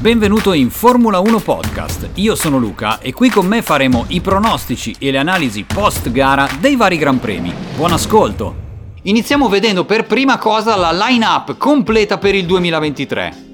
Benvenuto in Formula 1 Podcast. Io sono Luca e qui con me faremo i pronostici e le analisi post gara dei vari Gran Premi. Buon ascolto! Iniziamo vedendo per prima cosa la line-up completa per il 2023.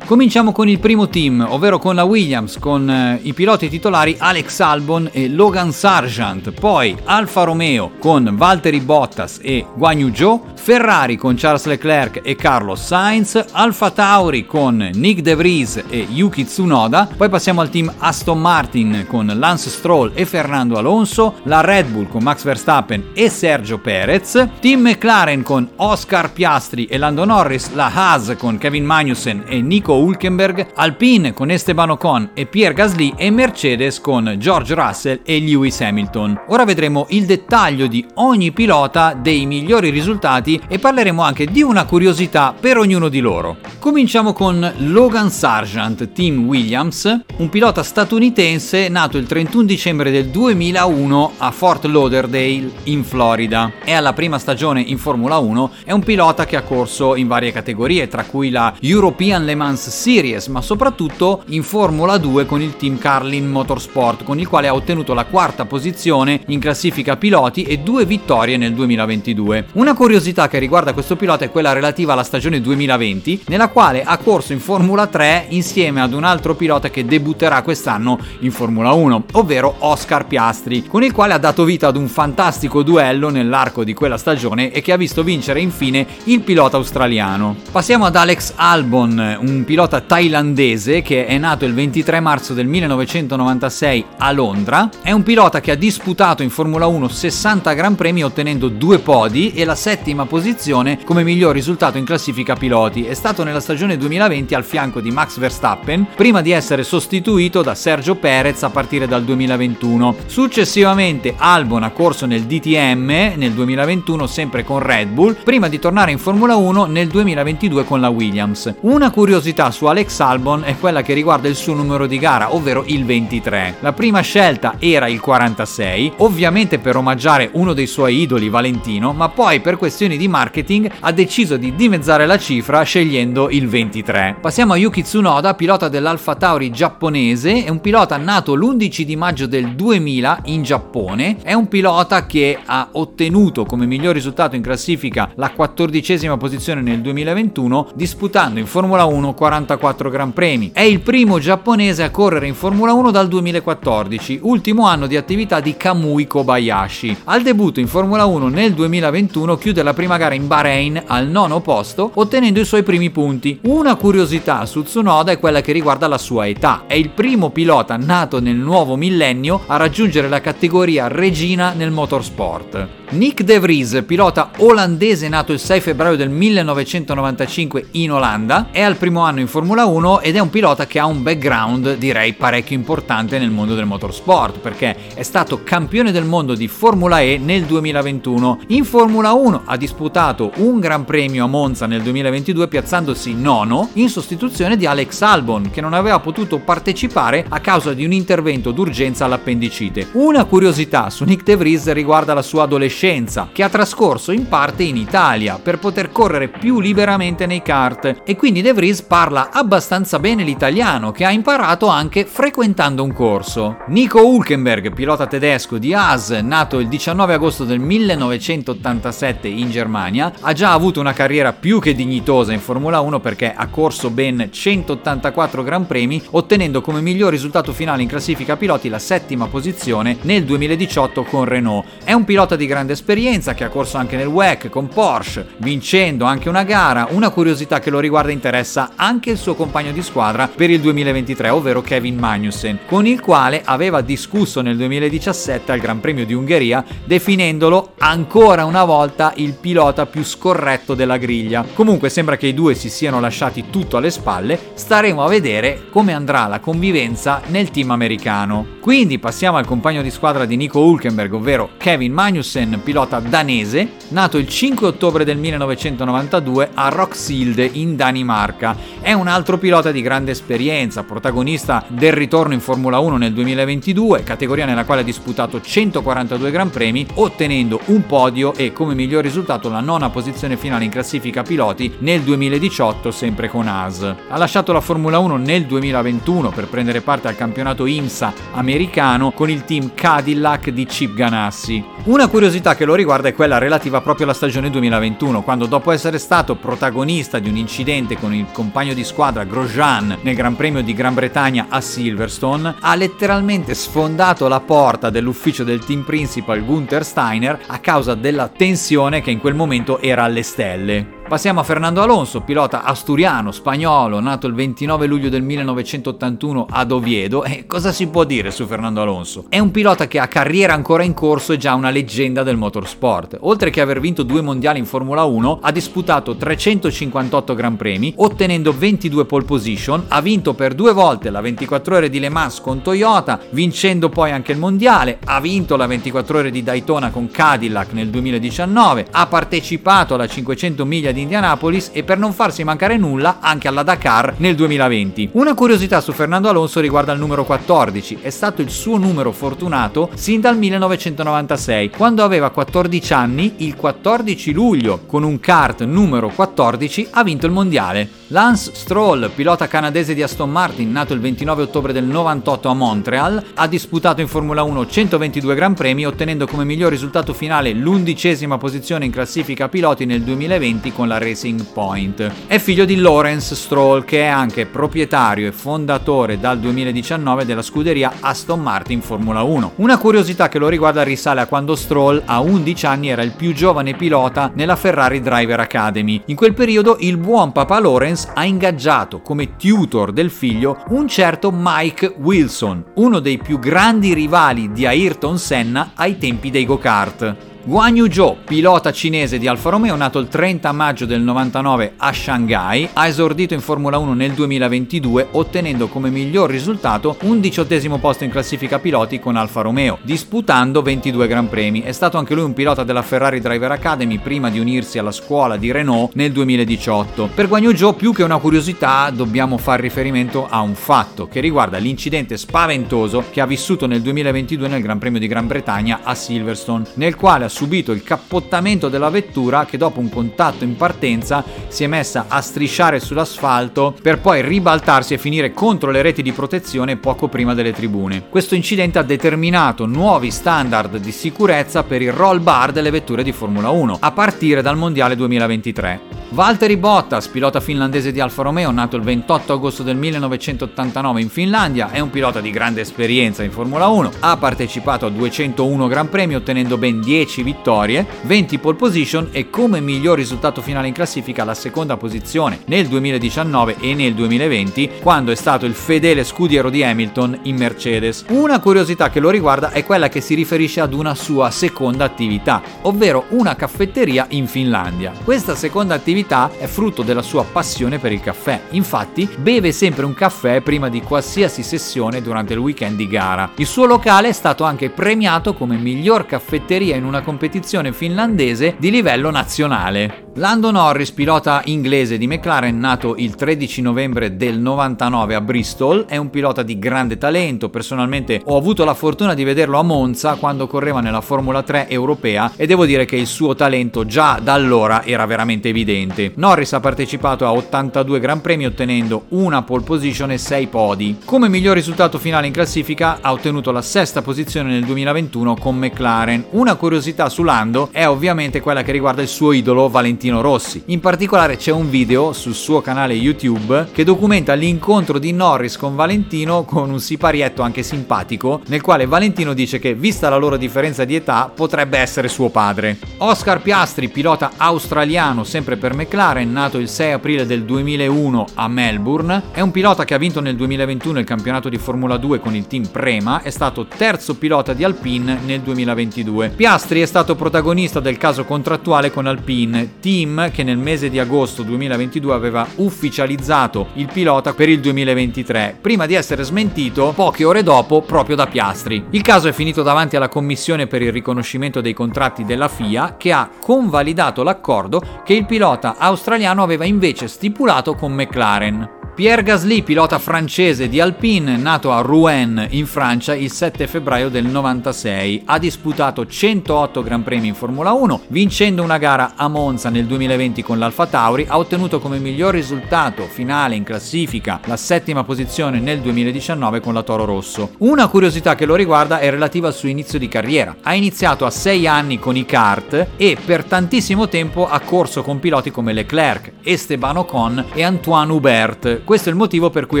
Cominciamo con il primo team, ovvero con la Williams, con eh, i piloti titolari Alex Albon e Logan Sargent, poi Alfa Romeo con Valtteri Bottas e Guan Yu Zhou, Ferrari con Charles Leclerc e Carlos Sainz, Alfa Tauri con Nick De Vries e Yuki Tsunoda, poi passiamo al team Aston Martin con Lance Stroll e Fernando Alonso, la Red Bull con Max Verstappen e Sergio Perez, team McLaren con Oscar Piastri e Lando Norris, la Haas con Kevin Magnussen e Nico Hulkenberg, Alpine con Esteban Ocon e Pierre Gasly e Mercedes con George Russell e Lewis Hamilton. Ora vedremo il dettaglio di ogni pilota, dei migliori risultati e parleremo anche di una curiosità per ognuno di loro. Cominciamo con Logan Sargent, Team Williams, un pilota statunitense nato il 31 dicembre del 2001 a Fort Lauderdale in Florida. È alla prima stagione in Formula 1, è un pilota che ha corso in varie categorie, tra cui la European Le Mans Series, ma soprattutto in Formula 2 con il team Carlin Motorsport, con il quale ha ottenuto la quarta posizione in classifica piloti e due vittorie nel 2022. Una curiosità che riguarda questo pilota è quella relativa alla stagione 2020, nella quale ha corso in Formula 3 insieme ad un altro pilota che debutterà quest'anno in Formula 1, ovvero Oscar Piastri, con il quale ha dato vita ad un fantastico duello nell'arco di quella stagione e che ha visto vincere infine il pilota australiano. Passiamo ad Alex Albon, un pilota pilota thailandese che è nato il 23 marzo del 1996 a Londra. È un pilota che ha disputato in Formula 1 60 Gran Premi ottenendo due podi e la settima posizione come miglior risultato in classifica piloti. È stato nella stagione 2020 al fianco di Max Verstappen prima di essere sostituito da Sergio Perez a partire dal 2021. Successivamente Albon ha corso nel DTM nel 2021 sempre con Red Bull prima di tornare in Formula 1 nel 2022 con la Williams. Una curiosità su Alex Albon è quella che riguarda il suo numero di gara, ovvero il 23. La prima scelta era il 46, ovviamente per omaggiare uno dei suoi idoli, Valentino, ma poi per questioni di marketing ha deciso di dimezzare la cifra scegliendo il 23. Passiamo a Yuki Tsunoda, pilota dell'Alfa Tauri giapponese, è un pilota nato l'11 di maggio del 2000 in Giappone, è un pilota che ha ottenuto come miglior risultato in classifica la quattordicesima posizione nel 2021, disputando in Formula 1 40 44 Gran Premi. È il primo giapponese a correre in Formula 1 dal 2014, ultimo anno di attività di Kamui Kobayashi. Al debutto in Formula 1 nel 2021 chiude la prima gara in Bahrain al nono posto, ottenendo i suoi primi punti. Una curiosità su Tsunoda è quella che riguarda la sua età. È il primo pilota nato nel nuovo millennio a raggiungere la categoria regina nel motorsport. Nick De Vries, pilota olandese nato il 6 febbraio del 1995 in Olanda, è al primo anno in Formula 1 ed è un pilota che ha un background direi parecchio importante nel mondo del motorsport perché è stato campione del mondo di Formula E nel 2021. In Formula 1 ha disputato un Gran Premio a Monza nel 2022 piazzandosi nono in sostituzione di Alex Albon che non aveva potuto partecipare a causa di un intervento d'urgenza all'appendicite. Una curiosità su Nick De Vries riguarda la sua adolescenza, che ha trascorso in parte in Italia per poter correre più liberamente nei kart e quindi De Vries parla abbastanza bene l'italiano che ha imparato anche frequentando un corso. Nico Hulkenberg, pilota tedesco di Haas, nato il 19 agosto del 1987 in Germania, ha già avuto una carriera più che dignitosa in Formula 1 perché ha corso ben 184 Gran Premi, ottenendo come miglior risultato finale in classifica piloti la settima posizione nel 2018 con Renault. È un pilota di grande esperienza che ha corso anche nel WEC con Porsche, vincendo anche una gara. Una curiosità che lo riguarda interessa anche il suo compagno di squadra per il 2023, ovvero Kevin Magnussen, con il quale aveva discusso nel 2017 al Gran Premio di Ungheria, definendolo ancora una volta il pilota più scorretto della griglia. Comunque sembra che i due si siano lasciati tutto alle spalle, staremo a vedere come andrà la convivenza nel team americano. Quindi passiamo al compagno di squadra di Nico Hulkenberg, ovvero Kevin Magnussen, pilota danese, nato il 5 ottobre del 1992 a Rocksilde in Danimarca. È un altro pilota di grande esperienza, protagonista del ritorno in Formula 1 nel 2022, categoria nella quale ha disputato 142 Gran Premi, ottenendo un podio e come miglior risultato la nona posizione finale in classifica piloti nel 2018 sempre con Haas. Ha lasciato la Formula 1 nel 2021 per prendere parte al campionato IMSA americano con il team Cadillac di Chip Ganassi. Una curiosità che lo riguarda è quella relativa proprio alla stagione 2021, quando dopo essere stato protagonista di un incidente con il compagno di squadra Grosjean nel Gran Premio di Gran Bretagna a Silverstone, ha letteralmente sfondato la porta dell'ufficio del team principal Gunther Steiner a causa della tensione che in quel momento era alle stelle. Passiamo a Fernando Alonso, pilota asturiano, spagnolo, nato il 29 luglio del 1981 ad Oviedo. E cosa si può dire su Fernando Alonso? È un pilota che ha carriera ancora in corso e già una leggenda del motorsport. Oltre che aver vinto due mondiali in Formula 1, ha disputato 358 Gran Premi, ottenendo 22 pole position, ha vinto per due volte la 24 ore di Le Mans con Toyota, vincendo poi anche il mondiale, ha vinto la 24 ore di Daytona con Cadillac nel 2019, ha partecipato alla 500 miglia di Indianapolis e per non farsi mancare nulla anche alla Dakar nel 2020. Una curiosità su Fernando Alonso riguarda il numero 14, è stato il suo numero fortunato sin dal 1996, quando aveva 14 anni, il 14 luglio, con un kart numero 14 ha vinto il mondiale. Lance Stroll, pilota canadese di Aston Martin, nato il 29 ottobre del 98 a Montreal, ha disputato in Formula 1 122 Gran Premi, ottenendo come miglior risultato finale l'undicesima posizione in classifica piloti nel 2020 con la Racing Point. È figlio di Lawrence Stroll, che è anche proprietario e fondatore dal 2019 della scuderia Aston Martin Formula 1. Una curiosità che lo riguarda risale a quando Stroll a 11 anni era il più giovane pilota nella Ferrari Driver Academy. In quel periodo il buon papà Lawrence Lawrence ha ingaggiato come tutor del figlio un certo Mike Wilson, uno dei più grandi rivali di Ayrton Senna ai tempi dei go-kart. Guan Yu Zhou, pilota cinese di Alfa Romeo, nato il 30 maggio del 99 a Shanghai, ha esordito in Formula 1 nel 2022 ottenendo come miglior risultato un diciottesimo posto in classifica piloti con Alfa Romeo, disputando 22 Gran Premi. È stato anche lui un pilota della Ferrari Driver Academy prima di unirsi alla scuola di Renault nel 2018. Per Guan Yu Zhou più che una curiosità dobbiamo far riferimento a un fatto che riguarda l'incidente spaventoso che ha vissuto nel 2022 nel Gran Premio di Gran Bretagna a Silverstone, nel quale ha subito il cappottamento della vettura che dopo un contatto in partenza si è messa a strisciare sull'asfalto per poi ribaltarsi e finire contro le reti di protezione poco prima delle tribune. Questo incidente ha determinato nuovi standard di sicurezza per il roll bar delle vetture di Formula 1 a partire dal Mondiale 2023. Valtteri Bottas, pilota finlandese di Alfa Romeo, nato il 28 agosto del 1989 in Finlandia, è un pilota di grande esperienza in Formula 1, ha partecipato a 201 Gran Premi ottenendo ben 10 vittorie, 20 pole position e come miglior risultato finale in classifica la seconda posizione nel 2019 e nel 2020 quando è stato il fedele scudiero di Hamilton in Mercedes. Una curiosità che lo riguarda è quella che si riferisce ad una sua seconda attività, ovvero una caffetteria in Finlandia. Questa seconda attività è frutto della sua passione per il caffè, infatti beve sempre un caffè prima di qualsiasi sessione durante il weekend di gara. Il suo locale è stato anche premiato come miglior caffetteria in una competizione finlandese di livello nazionale. Lando Norris, pilota inglese di McLaren, nato il 13 novembre del 99 a Bristol, è un pilota di grande talento. Personalmente ho avuto la fortuna di vederlo a Monza quando correva nella Formula 3 europea e devo dire che il suo talento già da allora era veramente evidente. Norris ha partecipato a 82 Gran Premi ottenendo una pole position e 6 podi. Come miglior risultato finale in classifica ha ottenuto la sesta posizione nel 2021 con McLaren. Una curiosità su Lando è ovviamente quella che riguarda il suo idolo Valentino Rossi. In particolare c'è un video sul suo canale YouTube che documenta l'incontro di Norris con Valentino con un siparietto anche simpatico nel quale Valentino dice che vista la loro differenza di età potrebbe essere suo padre. Oscar Piastri, pilota australiano sempre per McLaren, nato il 6 aprile del 2001 a Melbourne, è un pilota che ha vinto nel 2021 il campionato di Formula 2 con il team Prema, è stato terzo pilota di Alpine nel 2022. Piastri è stato protagonista del caso contrattuale con Alpine, team che nel mese di agosto 2022 aveva ufficializzato il pilota per il 2023, prima di essere smentito poche ore dopo proprio da Piastri. Il caso è finito davanti alla Commissione per il riconoscimento dei contratti della FIA che ha convalidato l'accordo che il pilota australiano aveva invece stipulato con McLaren. Pierre Gasly, pilota francese di Alpine, nato a Rouen in Francia il 7 febbraio del 96, ha disputato 108 Gran Premi in Formula 1, vincendo una gara a Monza nel 2020 con l'Alfa Tauri, ha ottenuto come miglior risultato finale in classifica la settima posizione nel 2019 con la Toro Rosso. Una curiosità che lo riguarda è relativa al suo inizio di carriera. Ha iniziato a 6 anni con i kart e per tantissimo tempo ha corso con piloti come Leclerc, Esteban Ocon e Antoine Hubert. Questo è il motivo per cui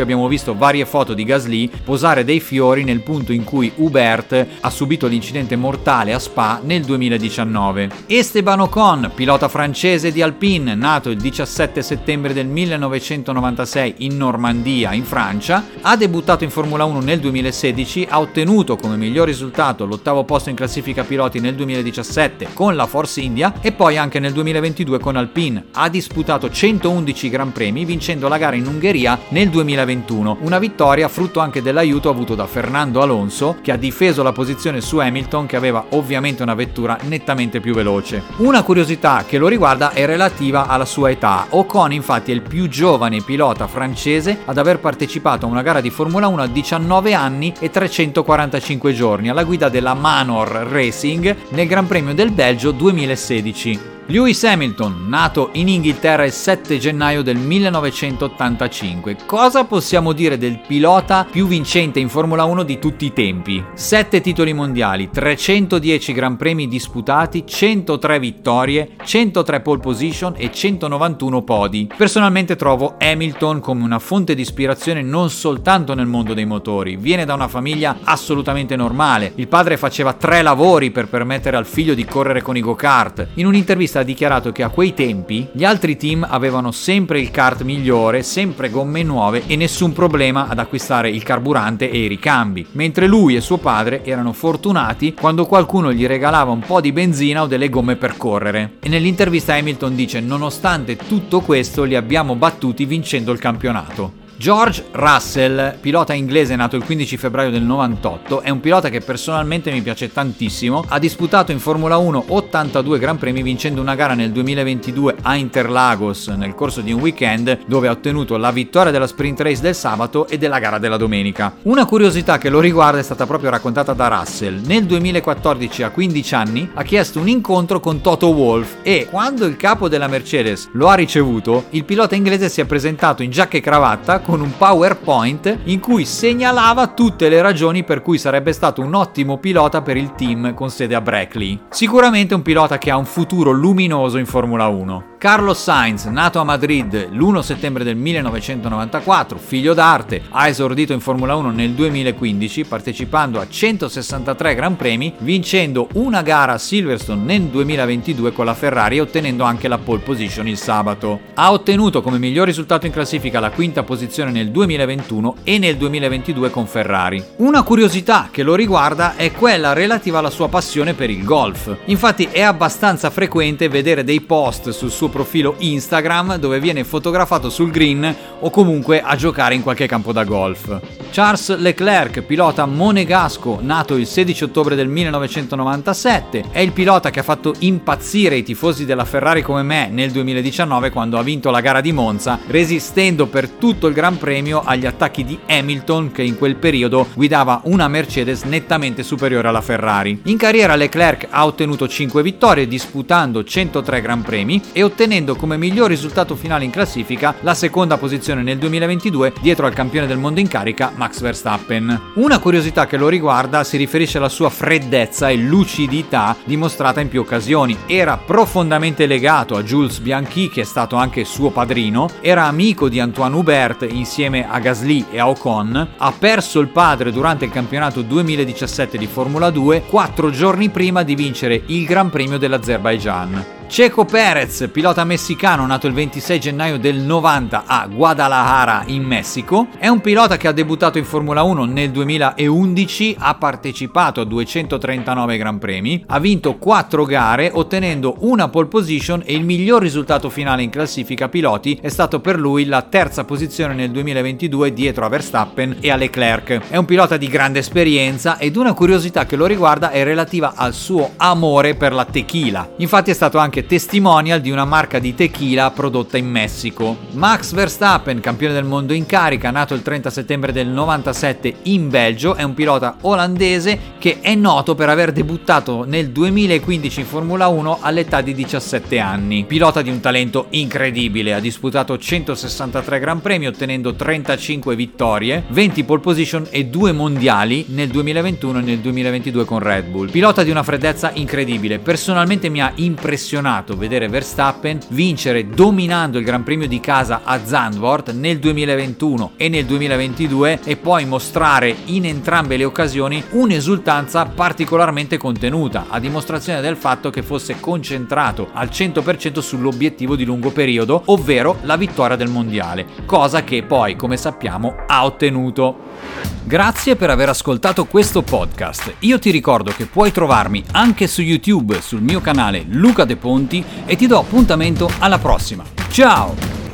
abbiamo visto varie foto di Gasly posare dei fiori nel punto in cui Hubert ha subito l'incidente mortale a Spa nel 2019. Esteban Ocon, pilota francese di Alpine, nato il 17 settembre del 1996 in Normandia, in Francia, ha debuttato in Formula 1 nel 2016, ha ottenuto come miglior risultato l'ottavo posto in classifica piloti nel 2017 con la Force India e poi anche nel 2022 con Alpine. Ha disputato 111 Gran Premi vincendo la gara in Ungheria Ungheria nel 2021, una vittoria frutto anche dell'aiuto avuto da Fernando Alonso che ha difeso la posizione su Hamilton che aveva ovviamente una vettura nettamente più veloce. Una curiosità che lo riguarda è relativa alla sua età. Ocon infatti è il più giovane pilota francese ad aver partecipato a una gara di Formula 1 a 19 anni e 345 giorni alla guida della Manor Racing nel Gran Premio del Belgio 2016. Lewis Hamilton, nato in Inghilterra il 7 gennaio del 1985. Cosa possiamo dire del pilota più vincente in Formula 1 di tutti i tempi? 7 titoli mondiali, 310 Gran Premi disputati, 103 vittorie, 103 pole position e 191 podi. Personalmente trovo Hamilton come una fonte di ispirazione non soltanto nel mondo dei motori, viene da una famiglia assolutamente normale. Il padre faceva tre lavori per permettere al figlio di correre con i go-kart. In un'intervista ha dichiarato che a quei tempi gli altri team avevano sempre il kart migliore, sempre gomme nuove e nessun problema ad acquistare il carburante e i ricambi, mentre lui e suo padre erano fortunati quando qualcuno gli regalava un po' di benzina o delle gomme per correre. E nell'intervista Hamilton dice nonostante tutto questo li abbiamo battuti vincendo il campionato. George Russell, pilota inglese nato il 15 febbraio del 98, è un pilota che personalmente mi piace tantissimo. Ha disputato in Formula 1 82 Gran Premi vincendo una gara nel 2022 a Interlagos nel corso di un weekend dove ha ottenuto la vittoria della sprint race del sabato e della gara della domenica. Una curiosità che lo riguarda è stata proprio raccontata da Russell. Nel 2014 a 15 anni ha chiesto un incontro con Toto Wolff e quando il capo della Mercedes lo ha ricevuto, il pilota inglese si è presentato in giacca e cravatta con un PowerPoint in cui segnalava tutte le ragioni per cui sarebbe stato un ottimo pilota per il team con sede a Brackley. Sicuramente un pilota che ha un futuro luminoso in Formula 1. Carlos Sainz, nato a Madrid l'1 settembre del 1994, figlio d'arte, ha esordito in Formula 1 nel 2015 partecipando a 163 Gran Premi, vincendo una gara a Silverstone nel 2022 con la Ferrari e ottenendo anche la pole position il sabato. Ha ottenuto come miglior risultato in classifica la quinta posizione nel 2021 e nel 2022 con Ferrari. Una curiosità che lo riguarda è quella relativa alla sua passione per il golf. Infatti è abbastanza frequente vedere dei post sul suo profilo Instagram dove viene fotografato sul green o comunque a giocare in qualche campo da golf. Charles Leclerc, pilota monegasco, nato il 16 ottobre del 1997, è il pilota che ha fatto impazzire i tifosi della Ferrari come me nel 2019 quando ha vinto la gara di Monza, resistendo per tutto il Gran Premio agli attacchi di Hamilton che in quel periodo guidava una Mercedes nettamente superiore alla Ferrari. In carriera Leclerc ha ottenuto 5 vittorie disputando 103 Gran Premi e ottenendo come miglior risultato finale in classifica la seconda posizione nel 2022 dietro al campione del mondo in carica Max Verstappen. Una curiosità che lo riguarda si riferisce alla sua freddezza e lucidità dimostrata in più occasioni. Era profondamente legato a Jules Bianchi, che è stato anche suo padrino, era amico di Antoine Hubert insieme a Gasly e a Ocon, ha perso il padre durante il campionato 2017 di Formula 2 quattro giorni prima di vincere il Gran Premio dell'Azerbaijan. Checo Perez, pilota messicano nato il 26 gennaio del 90 a Guadalajara in Messico, è un pilota che ha debuttato in Formula 1 nel 2011, ha partecipato a 239 Gran Premi, ha vinto 4 gare ottenendo una pole position e il miglior risultato finale in classifica piloti è stato per lui la terza posizione nel 2022 dietro a Verstappen e a Leclerc. È un pilota di grande esperienza ed una curiosità che lo riguarda è relativa al suo amore per la tequila. Infatti è stato anche anche testimonial di una marca di tequila prodotta in Messico. Max Verstappen, campione del mondo in carica, nato il 30 settembre del 97 in Belgio, è un pilota olandese che è noto per aver debuttato nel 2015 in Formula 1 all'età di 17 anni. Pilota di un talento incredibile, ha disputato 163 Gran Premi ottenendo 35 vittorie, 20 pole position e 2 mondiali nel 2021 e nel 2022 con Red Bull. Pilota di una freddezza incredibile, personalmente mi ha impressionato vedere Verstappen vincere dominando il Gran Premio di casa a Zandvoort nel 2021 e nel 2022 e poi mostrare in entrambe le occasioni un'esultanza particolarmente contenuta, a dimostrazione del fatto che fosse concentrato al 100% sull'obiettivo di lungo periodo, ovvero la vittoria del mondiale, cosa che poi, come sappiamo, ha ottenuto. Grazie per aver ascoltato questo podcast. Io ti ricordo che puoi trovarmi anche su YouTube sul mio canale Luca De Ponti e ti do appuntamento alla prossima. Ciao!